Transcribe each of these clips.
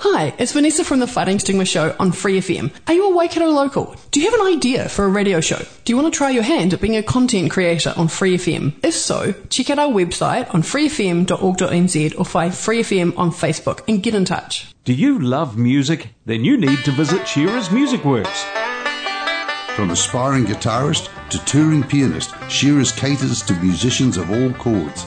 Hi, it's Vanessa from the Fighting Stigma Show on Free FM. Are you a Waikato local? Do you have an idea for a radio show? Do you want to try your hand at being a content creator on Free FM? If so, check out our website on freefm.org.nz or find Free FM on Facebook and get in touch. Do you love music? Then you need to visit Shearer's Music Works. From aspiring guitarist to touring pianist, Shearer's caters to musicians of all chords.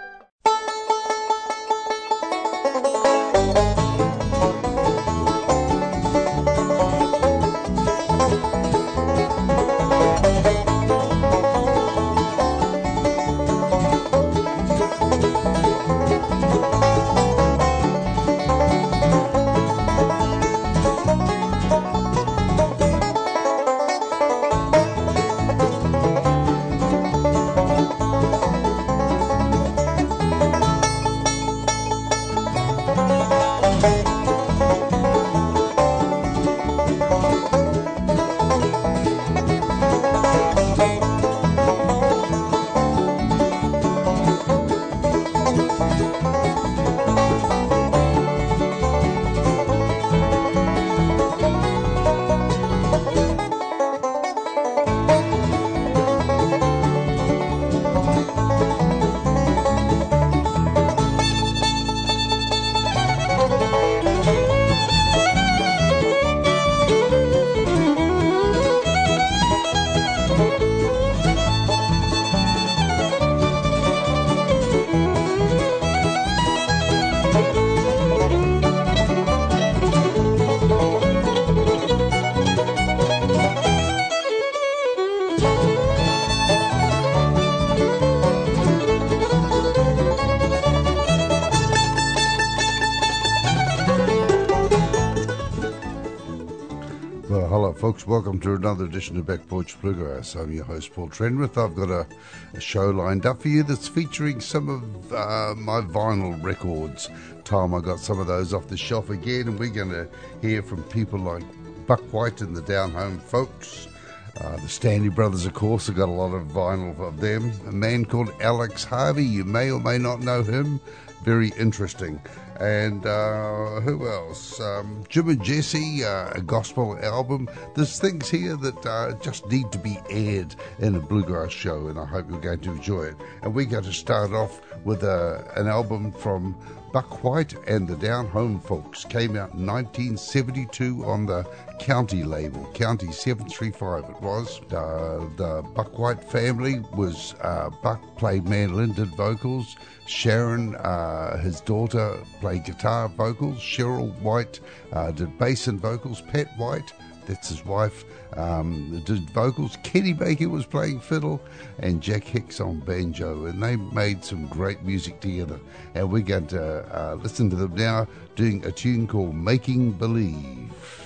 Welcome to another edition of Back Porch Bluegrass. I'm your host, Paul Trenwith. I've got a, a show lined up for you that's featuring some of uh, my vinyl records. Tom, I got some of those off the shelf again, and we're going to hear from people like Buck White and the Down Home Folks. Uh, the Stanley Brothers, of course, have got a lot of vinyl of them. A man called Alex Harvey, you may or may not know him. Very interesting. And uh, who else? Um, Jim and Jesse, uh, a gospel album. There's things here that uh, just need to be aired in a bluegrass show, and I hope you're going to enjoy it. And we're going to start off with uh, an album from Buck White and the Down Home Folks. Came out in 1972 on the County label, County 735 it was. Uh, the Buck White family was uh, Buck played mandolin, did vocals. Sharon, uh, his daughter, played guitar vocals. Cheryl White uh, did bass and vocals. Pat White, that's his wife, um, did vocals. Kenny Baker was playing fiddle, and Jack Hicks on banjo. And they made some great music together. And we're going to uh, listen to them now doing a tune called Making Believe.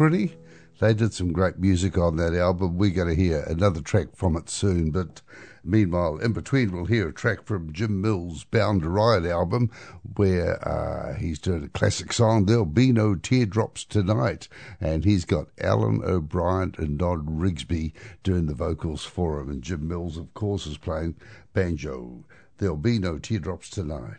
Pretty? They did some great music on that album. We're going to hear another track from it soon, but meanwhile, in between, we'll hear a track from Jim Mills' Bound to Ride album, where uh, he's doing a classic song, There'll Be No Teardrops Tonight, and he's got Alan O'Brien and Don Rigsby doing the vocals for him, and Jim Mills, of course, is playing banjo. There'll be no teardrops tonight.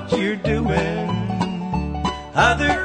What you're doing. Other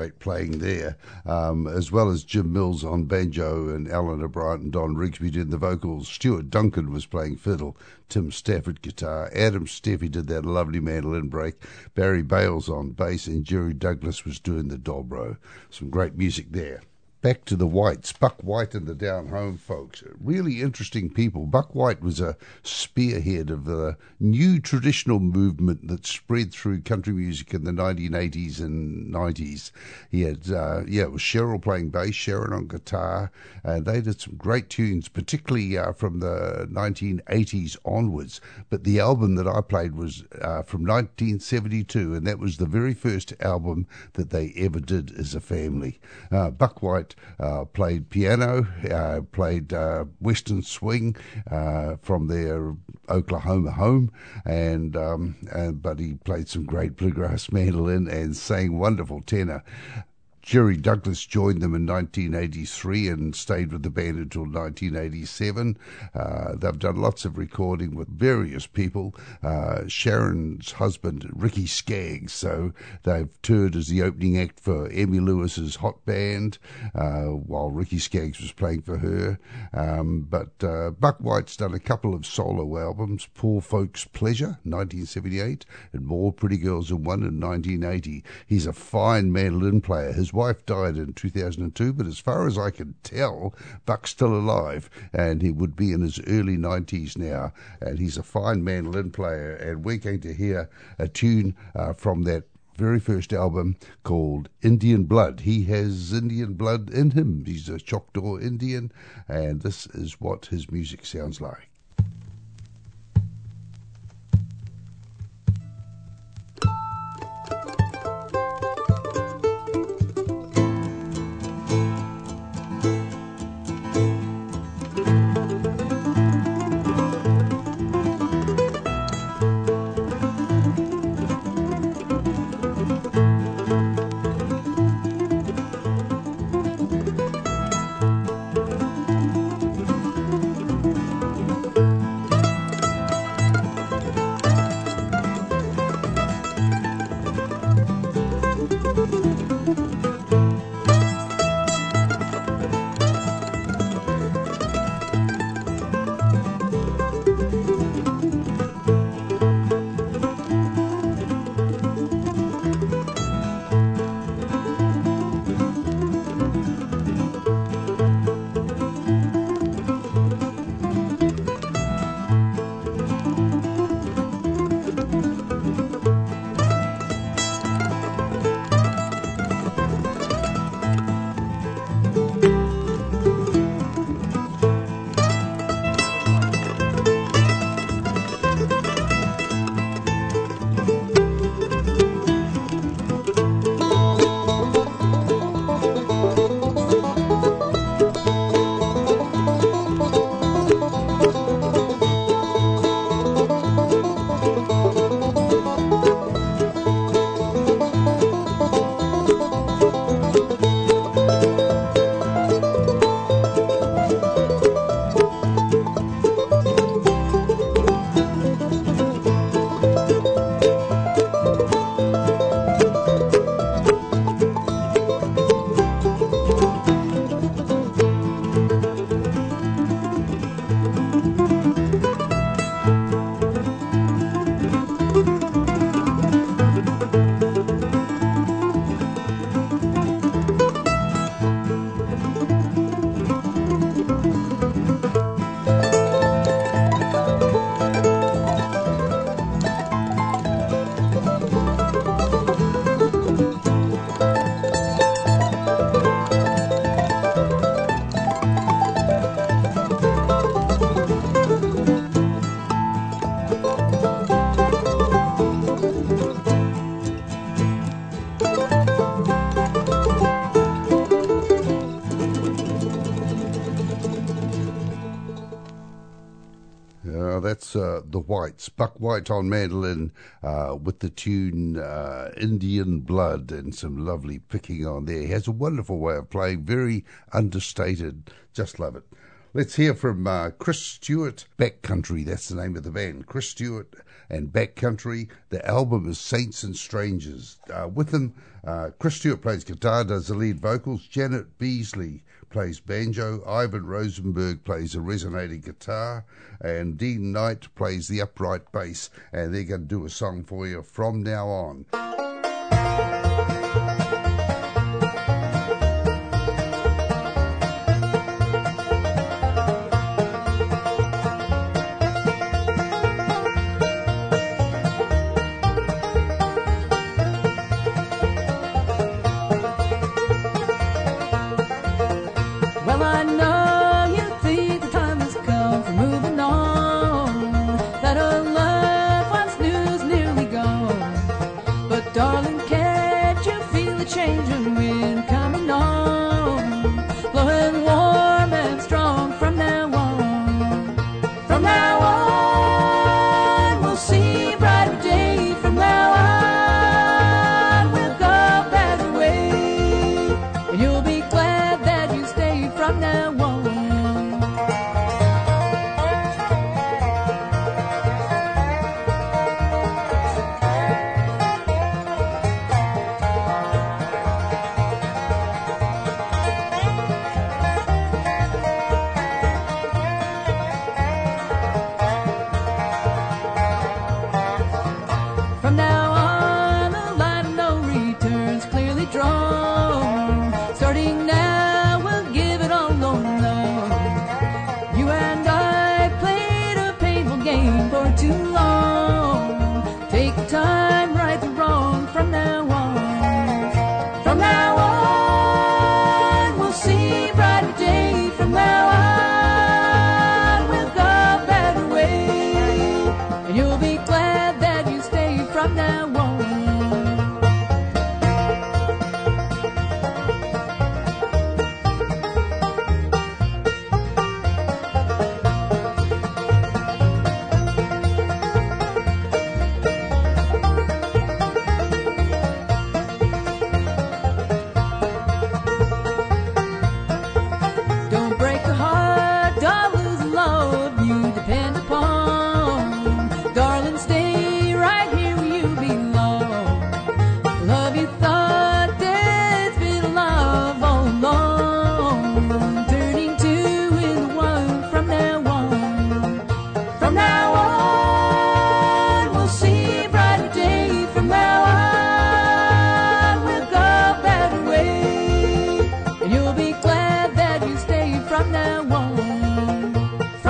great playing there, um, as well as Jim Mills on banjo and Alan O'Brien and Don Rigsby did the vocals. Stuart Duncan was playing fiddle, Tim Stafford guitar, Adam Steffey did that lovely mandolin break, Barry Bales on bass, and Jerry Douglas was doing the dobro. Some great music there. Back to the Whites, Buck White and the Down Home folks. Really interesting people. Buck White was a spearhead of the new traditional movement that spread through country music in the 1980s and 90s. He had, uh, yeah, it was Cheryl playing bass, Sharon on guitar, and they did some great tunes, particularly uh, from the 1980s onwards. But the album that I played was uh, from 1972, and that was the very first album that they ever did as a family. Uh, Buck White uh, played piano, uh, played uh, Western swing uh, from their Oklahoma home, and, um, and but he played some great bluegrass mandolin and sang wonderful tenor. Jerry Douglas joined them in 1983 and stayed with the band until 1987. Uh, they've done lots of recording with various people. Uh, Sharon's husband, Ricky Skaggs, so they've toured as the opening act for Emmy Lewis's Hot Band uh, while Ricky Skaggs was playing for her. Um, but uh, Buck White's done a couple of solo albums Poor Folks Pleasure, 1978, and More Pretty Girls Than One in 1980. He's a fine mandolin player. His wife died in 2002, but as far as I can tell, Buck's still alive, and he would be in his early 90s now. And he's a fine mandolin player, and we're going to hear a tune uh, from that very first album called Indian Blood. He has Indian blood in him. He's a Choctaw Indian, and this is what his music sounds like. Whites, Buck White on mandolin uh, with the tune uh, Indian Blood and some lovely picking on there. He has a wonderful way of playing, very understated. Just love it. Let's hear from uh, Chris Stewart, Backcountry. That's the name of the band. Chris Stewart and Backcountry. The album is Saints and Strangers. Uh, with them, uh, Chris Stewart plays guitar, does the lead vocals. Janet Beazley plays banjo. Ivan Rosenberg plays a resonating guitar. And Dean Knight plays the upright bass. And they're going to do a song for you from now on.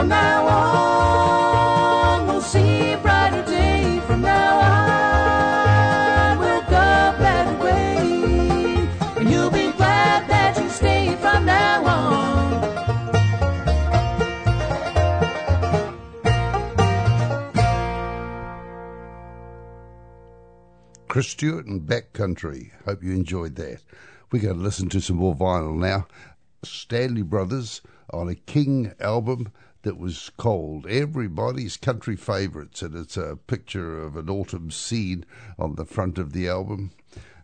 From now on, we'll see brighter day. From now on, we'll go better way. And you'll be glad that you stayed from now on. Chris Stewart and Backcountry. Hope you enjoyed that. We're going to listen to some more vinyl now. Stanley Brothers on a King album that was called Everybody's Country Favourites, and it's a picture of an autumn scene on the front of the album.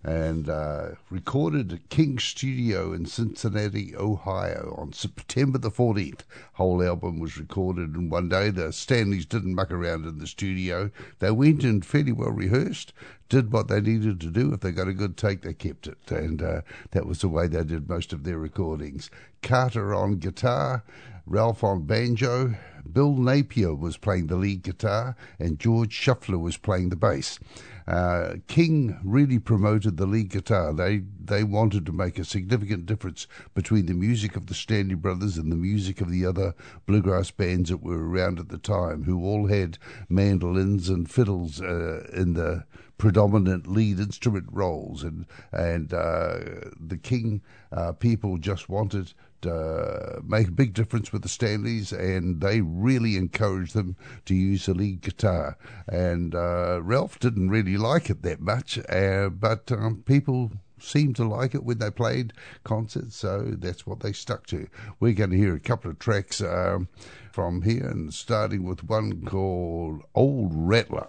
And uh, recorded at King Studio in Cincinnati, Ohio on September the 14th. Whole album was recorded in one day. The Stanleys didn't muck around in the studio. They went and fairly well rehearsed, did what they needed to do. If they got a good take, they kept it. And uh, that was the way they did most of their recordings. Carter on guitar, Ralph on banjo, Bill Napier was playing the lead guitar, and George Shuffler was playing the bass. Uh, King really promoted the lead guitar. They they wanted to make a significant difference between the music of the Stanley Brothers and the music of the other bluegrass bands that were around at the time, who all had mandolins and fiddles uh, in the predominant lead instrument roles, and and uh, the King uh, people just wanted uh, make a big difference with the Stanleys, and they really encouraged them to use the lead guitar. And uh, Ralph didn't really like it that much, uh, but um, people seemed to like it when they played concerts, so that's what they stuck to. We're going to hear a couple of tracks um, from here, and starting with one called Old Rattler.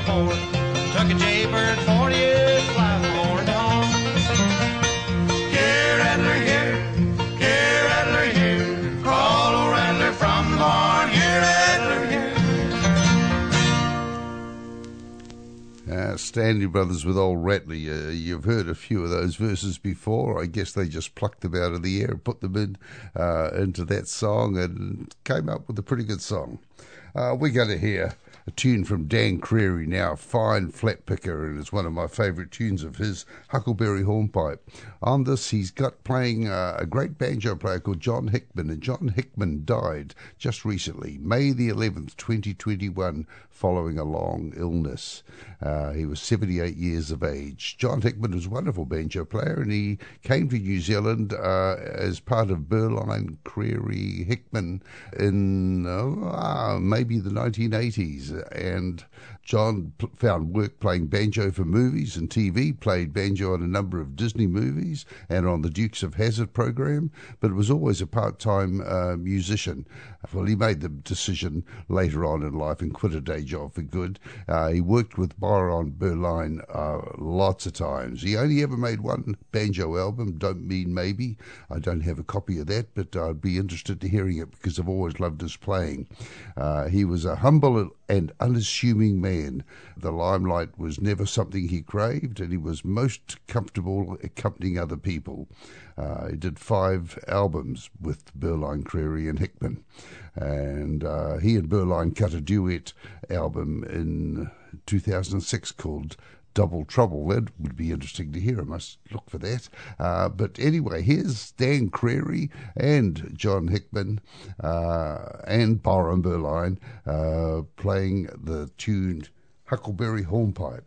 Was born. Took a jaybird 40 years fly born dawn. Here, Rattler, here, Rattler, here. Old Rattler from the barn. Rattler, here. Uh, Stanley Brothers with Old Rattler. Uh, you've heard a few of those verses before. I guess they just plucked them out of the air, and put them in uh, into that song, and came up with a pretty good song. Uh, we're going to hear a tune from Dan Crary now, Fine Flat Picker, and it's one of my favourite tunes of his, Huckleberry Hornpipe. On this, he's got playing uh, a great banjo player called John Hickman, and John Hickman died just recently, May the 11th, 2021, following a long illness. Uh, he was 78 years of age. John Hickman was a wonderful banjo player, and he came to New Zealand uh, as part of Berline, Crary, Hickman in uh, maybe the 1980s. And John p- found work playing banjo for movies and TV, played banjo on a number of Disney movies and on the Dukes of Hazzard program, but was always a part time uh, musician. Well, he made the decision later on in life and quit a day job for good. Uh, he worked with Byron Berline uh, lots of times. He only ever made one banjo album, Don't Mean Maybe. I don't have a copy of that, but I'd be interested to hearing it because I've always loved his playing. Uh, he was a humble and unassuming man. The limelight was never something he craved, and he was most comfortable accompanying other people. Uh, he did five albums with Berline, Crary, and Hickman, and uh, he and Berline cut a duet album in 2006 called Double Trouble. That would be interesting to hear. I must look for that. Uh, but anyway, here's Dan Crary and John Hickman uh, and Byron Berline uh, playing the tune Huckleberry Hornpipe.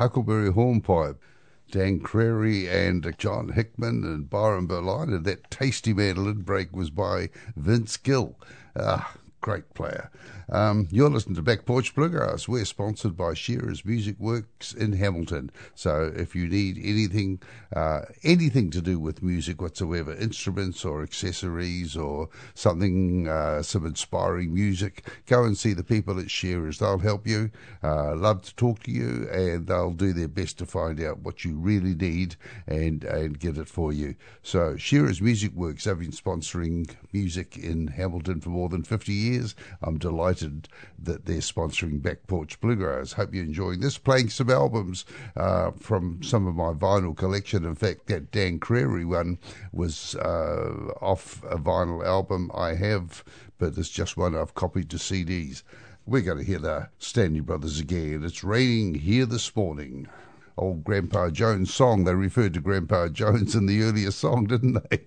Huckleberry Hornpipe. Dan Crary and John Hickman and Byron Berline, and that tasty mandolin break was by Vince Gill. Ah, great player. Um, you're listening to Back Porch Bluegrass. We're sponsored by Shearer's Music Works in Hamilton. So if you need anything, uh, anything to do with music whatsoever, instruments or accessories or something, uh, some inspiring music, go and see the people at Shearer's. They'll help you, uh, love to talk to you, and they'll do their best to find out what you really need and, and get it for you. So Shearer's Music Works have been sponsoring music in Hamilton for more than 50 years. I'm delighted that they're sponsoring Back Porch Bluegrass. Hope you're enjoying this. Playing some albums uh, from some of my vinyl collection. In fact, that Dan Crary one was uh, off a vinyl album I have, but it's just one I've copied to CDs. We're going to hear the Stanley Brothers again. It's raining here this morning old Grandpa Jones song. They referred to Grandpa Jones in the earlier song, didn't they?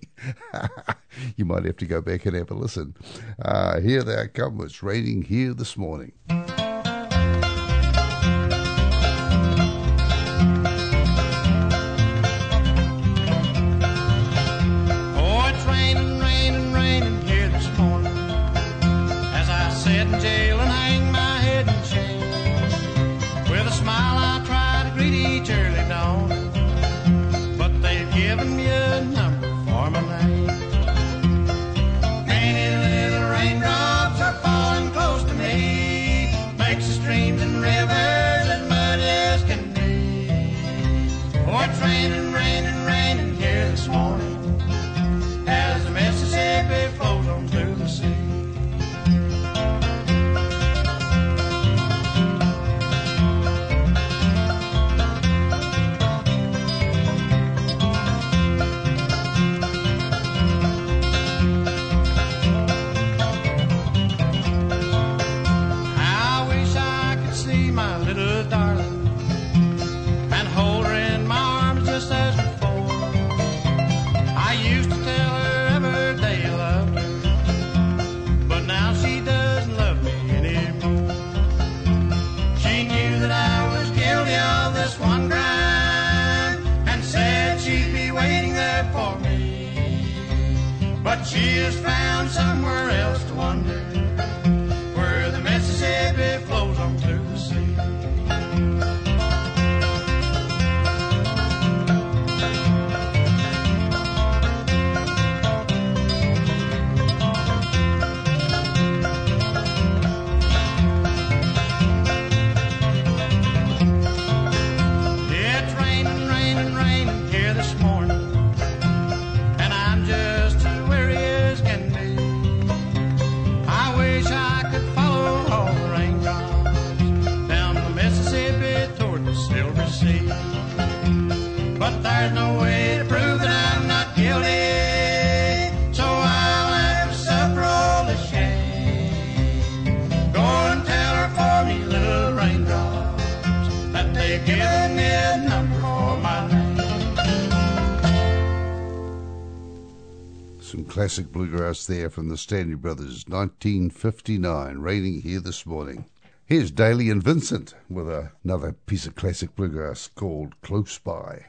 you might have to go back and have a listen. Uh, here they come. It's raining here this morning. Classic bluegrass there from the Stanley Brothers, 1959, raining here this morning. Here's Dailey and Vincent with another piece of classic bluegrass called Close By.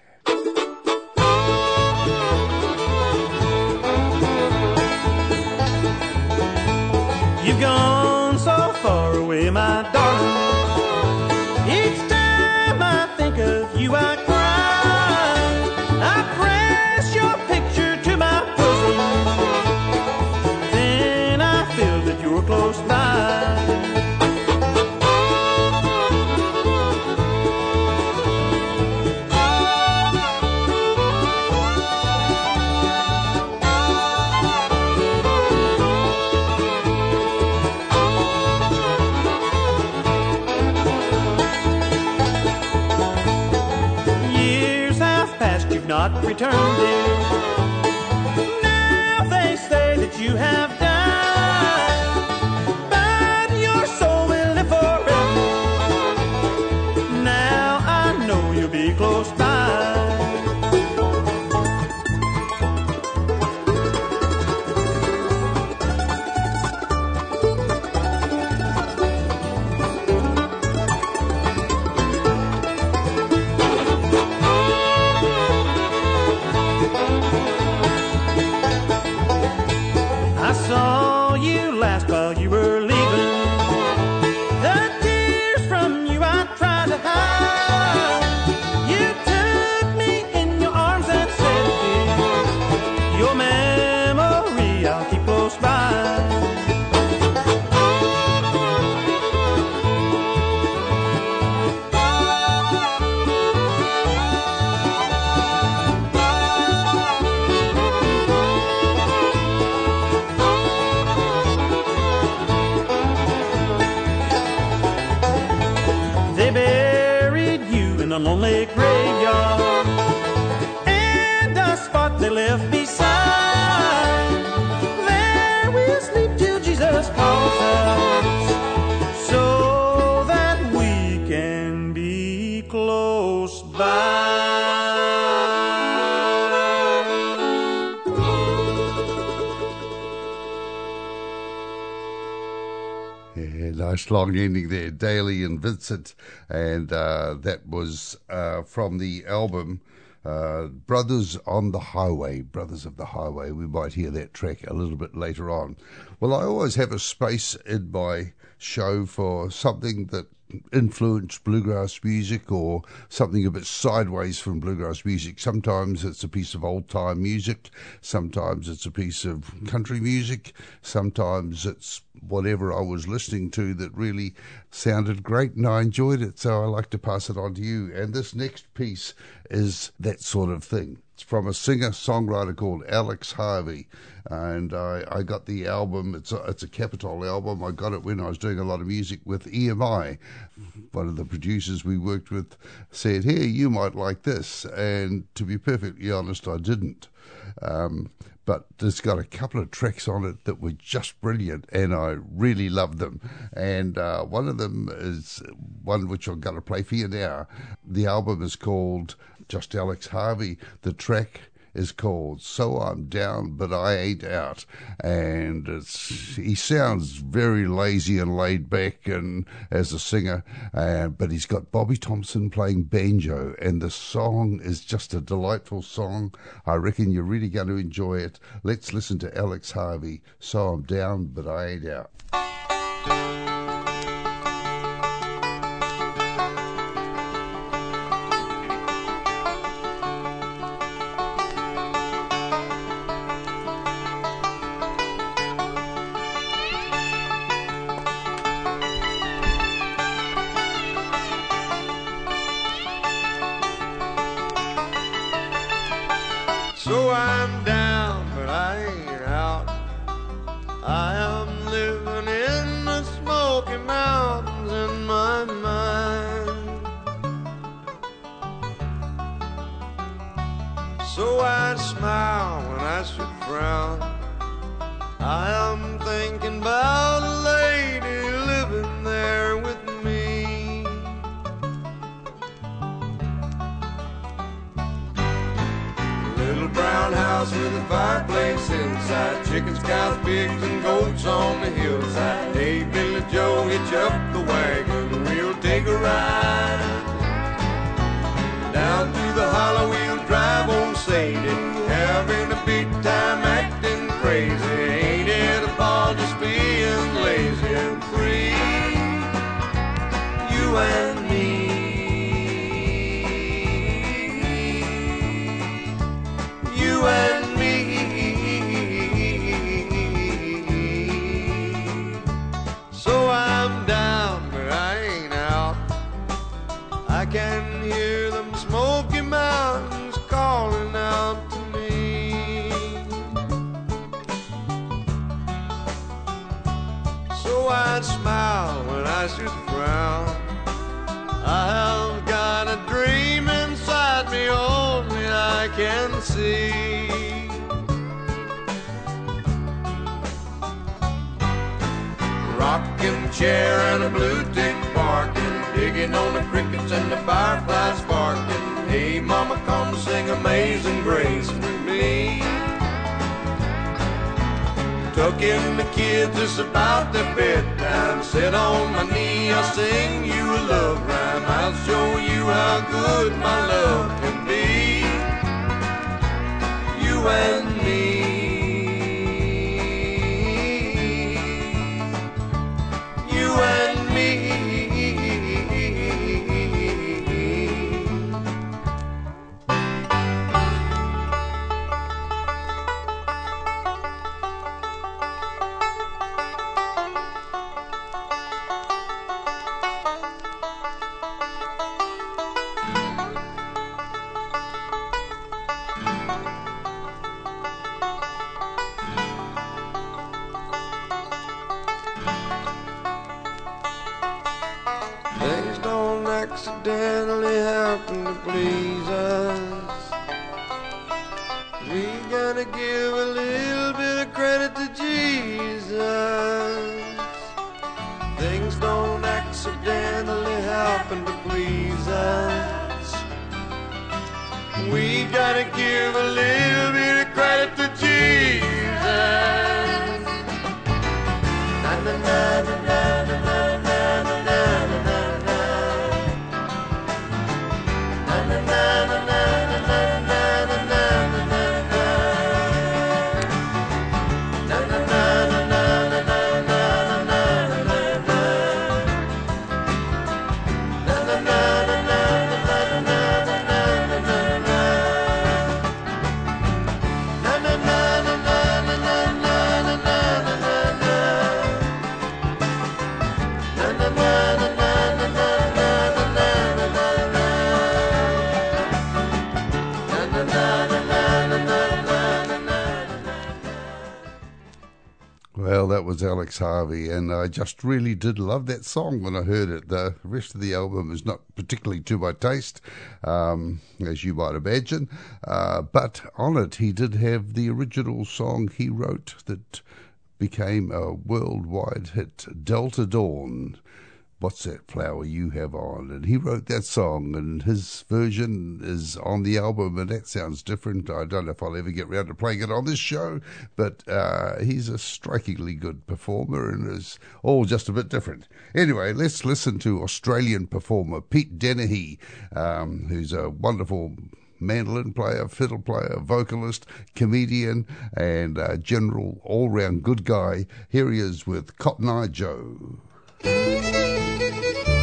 You've gone so far away, my darling. Each time I think of you, I not returned, dear. Now they say that you have Long ending there, Dailey and Vincent, and uh, that was uh, from the album uh, Brothers on the Highway, Brothers of the Highway. We might hear that track a little bit later on. Well, I always have a space in my show for something that influenced bluegrass music or something a bit sideways from bluegrass music. Sometimes it's a piece of old time music, sometimes it's a piece of country music, sometimes it's whatever I was listening to that really sounded great and I enjoyed it. So I like to pass it on to you. And this next piece is that sort of thing. It's from a singer songwriter called Alex Harvey, and I, I got the album. It's a, it's a Capitol album. I got it when I was doing a lot of music with EMI. One of the producers we worked with said, "Here, you might like this," and to be perfectly honest, I didn't. Um, but it's got a couple of tracks on it that were just brilliant, and I really loved them. And uh, one of them is one which I'm going to play for you now. The album is called Just Alex Harvey. The track is called So I'm Down But I Ain't Out. And he sounds very lazy and laid back and as a singer, uh, but he's got Bobby Thompson playing banjo and the song is just a delightful song. I reckon you're really going to enjoy it. Let's listen to Alex Harvey. So I'm down but I ain't out. House with a fireplace inside. Chickens, cows, pigs, and goats on the hillside. Hey, Billy Joe, hitch up the wagon. We'll take a ride. Down through the hollow, we'll drive on Sadie. Having a big time acting crazy. Ain't it a ball just being lazy and free. You and chair and a blue tick barking, digging on the crickets and the fireflies sparking. Hey, mama, come sing Amazing Grace with me. Tucking the kids, it's about their bedtime. Sit on my knee, I'll sing you a love rhyme. I'll show you how good my love can be. You and Harvey, and I just really did love that song when I heard it. The rest of the album is not particularly to my taste, um, as you might imagine, uh, but on it he did have the original song he wrote that became a worldwide hit, Delta Dawn. What's that flower you have on? And he wrote that song, and his version is on the album, and that sounds different. I don't know if I'll ever get round to playing it on this show, but uh, he's a strikingly good performer and is all just a bit different. Anyway, let's listen to Australian performer Pete Denahy, um, who's a wonderful mandolin player, fiddle player, vocalist, comedian, and uh, general all round good guy. Here he is with Cotton Eye Joe. Thank you.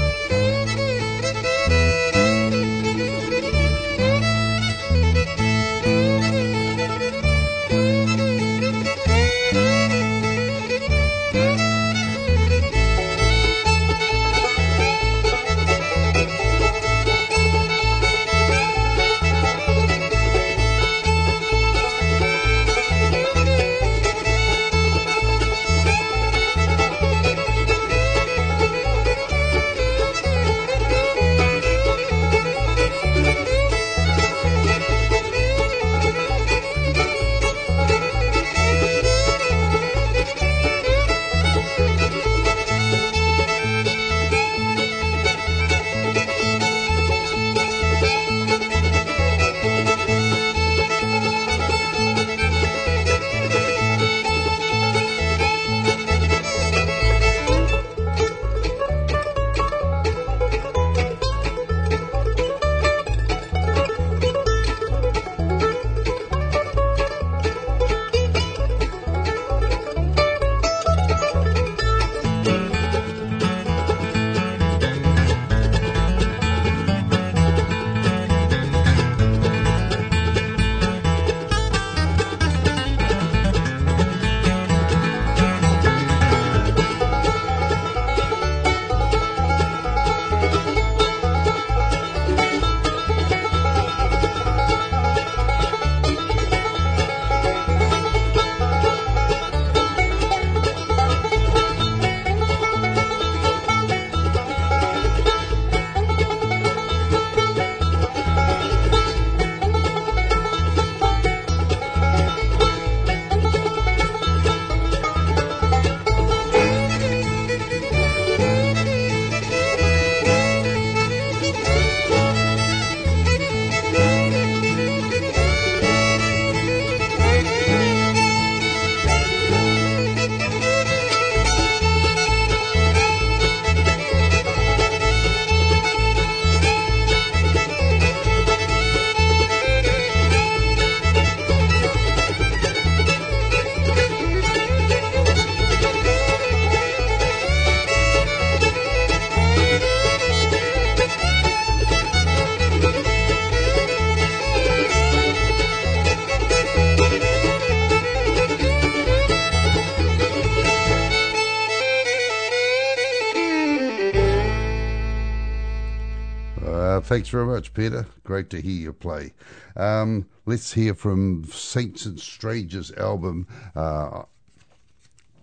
Thanks very much, Peter. Great to hear you play. Um, let's hear from Saints and Strangers album. Uh,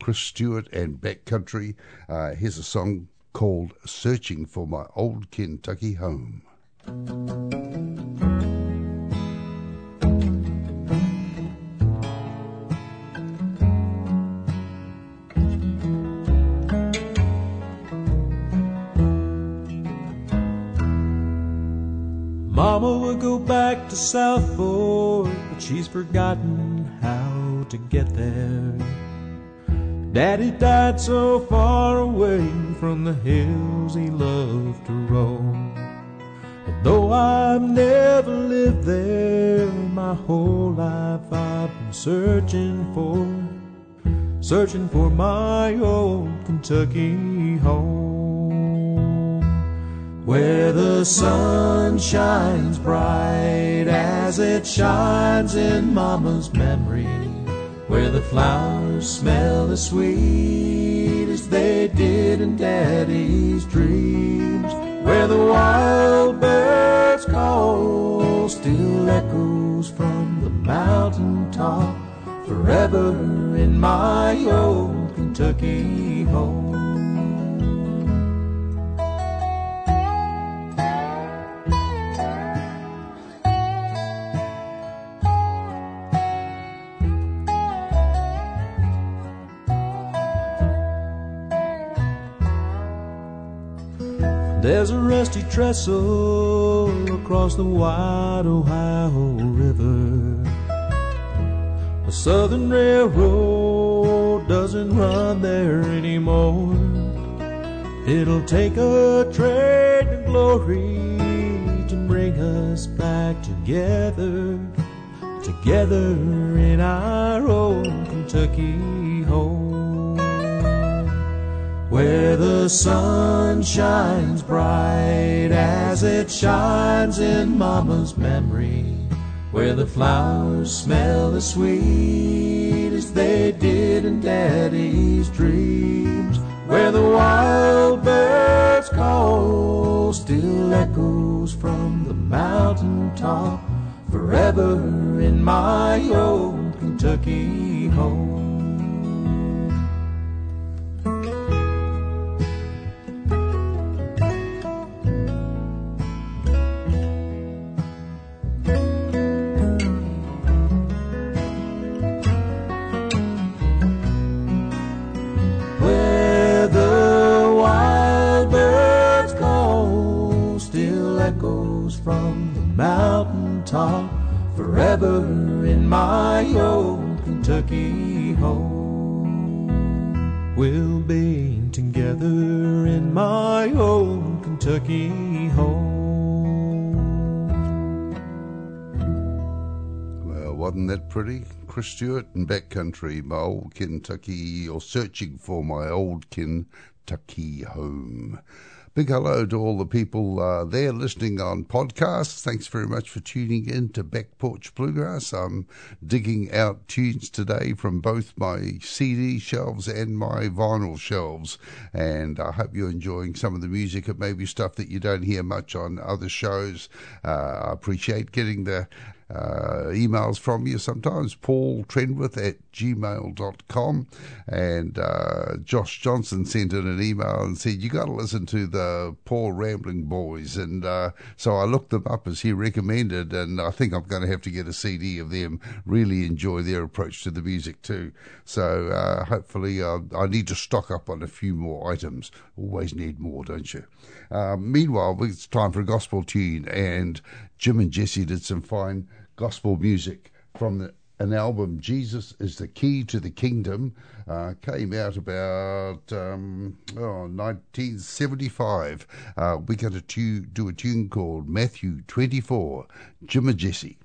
Chris Stuart and Backcountry. Uh, here's a song called Searching for My Old Kentucky Home. Mama would go back to Southport, but she's forgotten how to get there. Daddy died so far away from the hills he loved to roam. And though I've never lived there, my whole life I've been searching for, searching for my old Kentucky home. Where the sun shines bright as it shines in Mama's memory where the flowers smell as sweet as they did in Daddy's dreams, where the wild birds call still echoes from the mountain top, forever in my old Kentucky home. There's a rusty trestle across the wide Ohio River. The Southern Railroad doesn't run there anymore. It'll take a train of glory to bring us back together, together in our old Kentucky home where the sun shines bright as it shines in Mama's memory, where the flowers smell as sweet as they did in Daddy's dreams, where the wild birds call still echoes from the mountain top, forever in my old Kentucky home. Mountain top forever in my old Kentucky home. We'll be together in my old Kentucky home. Well, wasn't that pretty? Chris Stuart and Backcountry, my old Kentucky, or searching for my old Kentucky home. Big hello to all the people uh, there listening on podcasts. Thanks very much for tuning in to Back Porch Bluegrass. I'm digging out tunes today from both my CD shelves and my vinyl shelves, and I hope you're enjoying some of the music. It may be stuff that you don't hear much on other shows. Uh, I appreciate getting the uh, emails from you sometimes. Paul Trenwith at gmail.com. And uh, Josh Johnson sent in an email and said, You got to listen to the Po' Ramblin' Boys. And uh, so I looked them up as he recommended, and I think I'm going to have to get a CD of them. Really enjoy their approach to the music too. So uh, hopefully, uh, I need to stock up on a few more items. Always need more, don't you? Um, meanwhile, it's time for a gospel tune, and Jim and Jesse did some fine gospel music from the, an album, Jesus is the Key to the Kingdom, uh, came out about um, oh, 1975. Uh, we're going to do a tune called Matthew 24, Jim and Jesse.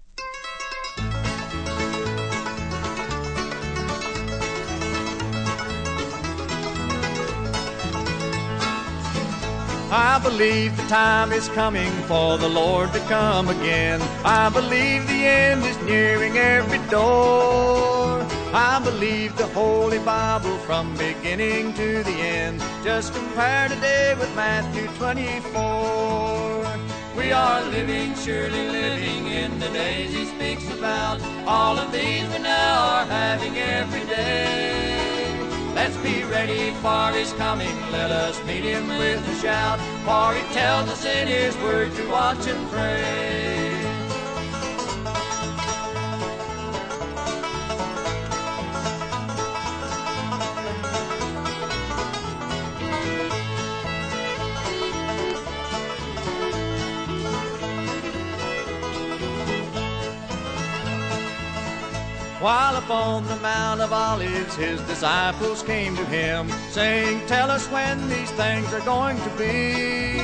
I believe the time is coming for the Lord to come again. I believe the end is nearing every door. I believe the Holy Bible from beginning to the end. Just compare today with Matthew 24. We are living, surely living in the days he speaks about. All of these we now are having every day. Let's be ready for his coming. Let us meet him with a shout. For he tells us in his word to watch and pray. While upon the Mount of Olives his disciples came to him, saying, Tell us when these things are going to be.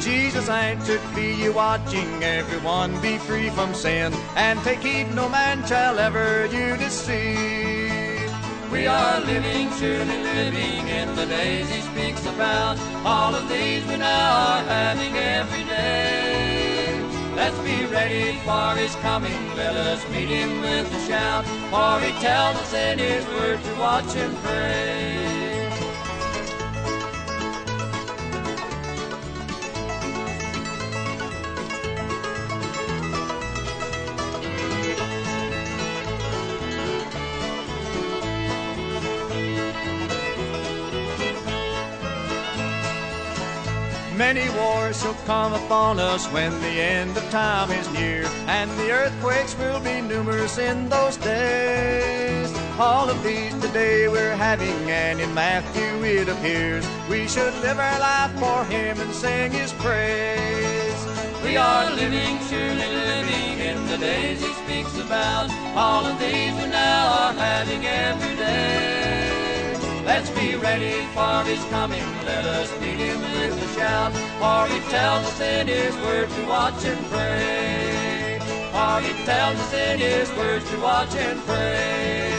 Jesus answered, Be ye watching, everyone be free from sin, and take heed no man shall ever you deceive. We are living, surely living in the days he speaks about. All of these we now are having every day. Let's be ready for his coming. Let us meet him with a shout. For he tells us in his word to watch and pray. Many wars shall come upon us when the end of time is near, and the earthquakes will be numerous in those days. All of these today we're having, and in Matthew it appears we should live our life for Him and sing His praise. We are living, surely living in the days He speaks about. All of these we now are having every day. Let's be ready for his coming. Let us meet him with a shout. For he tells us in his word to watch and pray. For he tells us in his words to watch and pray.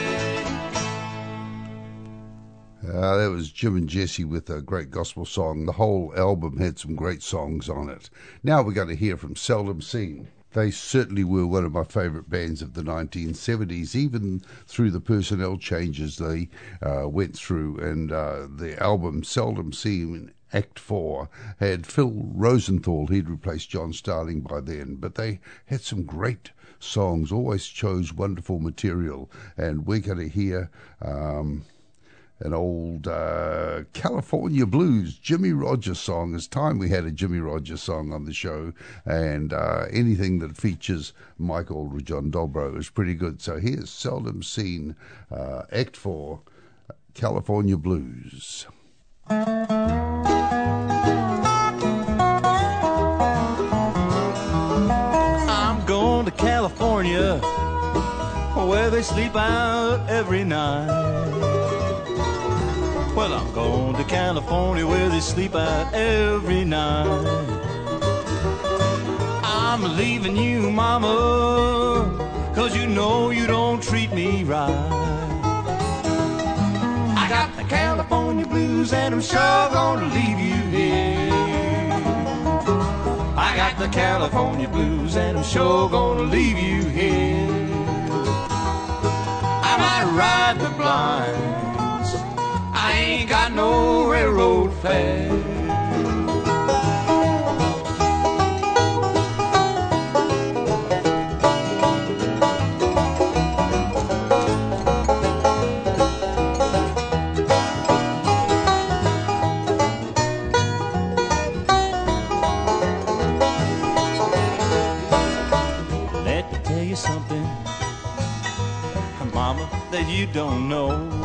Uh, that was Jim and Jesse with a great gospel song. The whole album had some great songs on it. Now we're going to hear from Seldom Scene. They certainly were one of my favourite bands of the 1970s, even through the personnel changes they uh, went through. And uh, the album Seldom Scene Act 4 had Phil Rosenthal. He'd replaced John Starling by then, but they had some great songs, always chose wonderful material. And we're going to hear. Um, an old uh, California blues Jimmie Rodgers song. It's time we had a Jimmie Rodgers song on the show, and uh, anything that features Michael or John Dobro is pretty good. So here's Seldom Scene, uh, Act 4, California Blues. I'm going to California where they sleep out every night. Well, I'm going to California where they sleep out every night. I'm leaving you, mama, cause you know you don't treat me right. I got the California blues and I'm sure gonna leave you here. I got the California blues and I'm sure gonna leave you here. I might ride the blinds. Ain't got no railroad fare. Let me tell you something, Mama, that you don't know.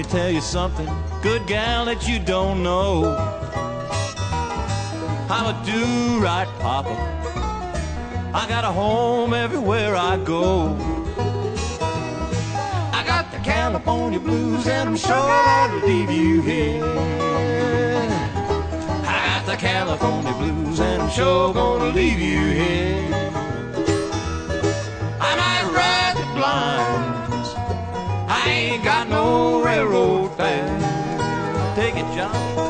Me tell you something, good gal, that you don't know. I'm a do right papa. I got a home everywhere I go. I got the California blues, and I'm sure gonna leave you here. I got the California blues, and I'm sure gonna leave you here. I might ride the blinds. I ain't got no fare. Take it, John.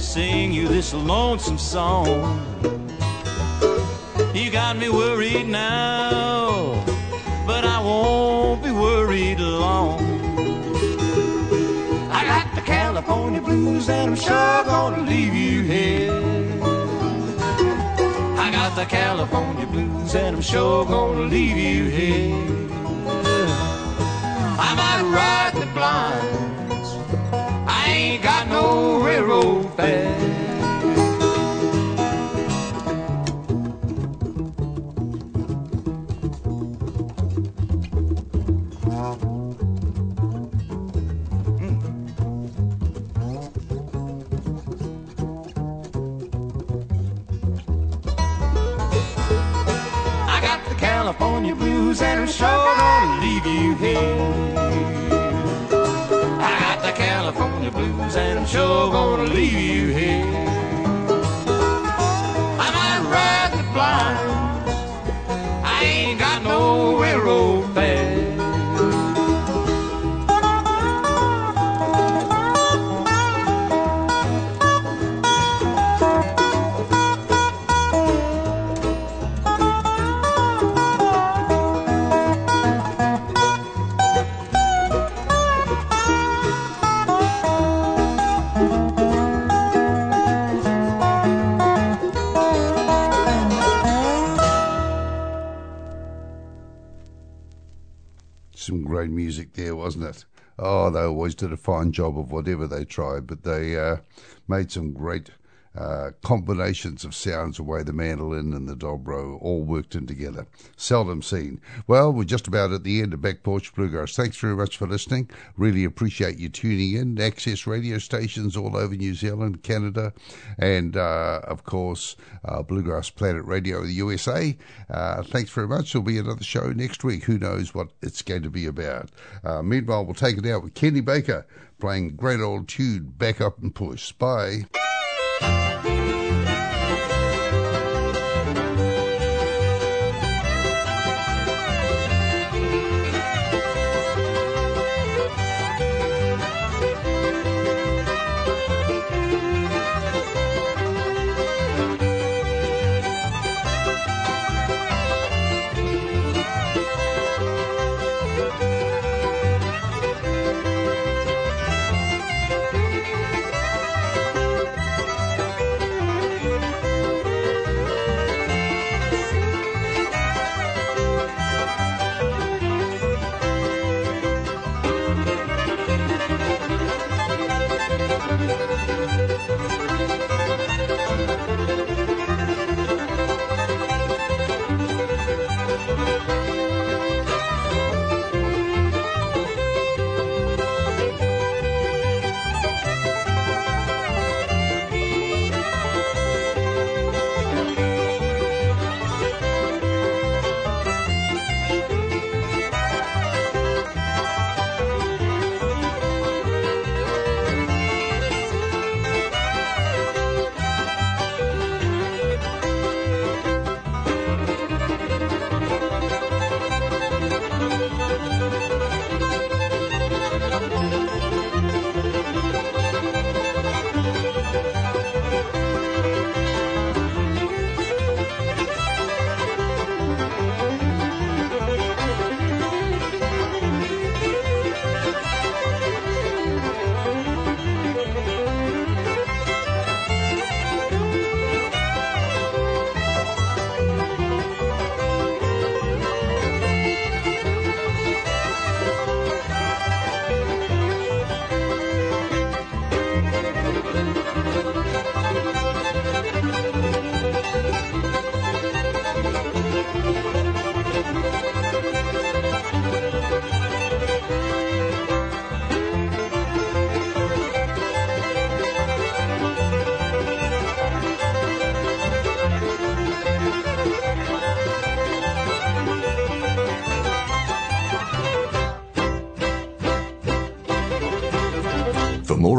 Sing you this lonesome song. You got me worried now, but I won't be worried long. I got the California blues and I'm sure gonna leave you here. I got the California blues and I'm sure gonna leave you here. I might ride the blinds. I ain't got no railroad fare. Wasn't it? Oh, they always did a fine job of whatever they tried, but they uh, made some great uh, combinations of sounds the way the mandolin and the dobro all worked in together. Seldom Scene. Well, we're just about at the end of Back Porch Bluegrass. Thanks very much for listening. Really appreciate you tuning in. Access radio stations all over New Zealand, Canada, and uh, of course, uh, Bluegrass Planet Radio, in the USA. Uh, thanks very much. There'll be another show next week. Who knows what it's going to be about? Uh, meanwhile, we'll take it out with Kenny Baker playing great old tune, Back Up and Push. Bye. For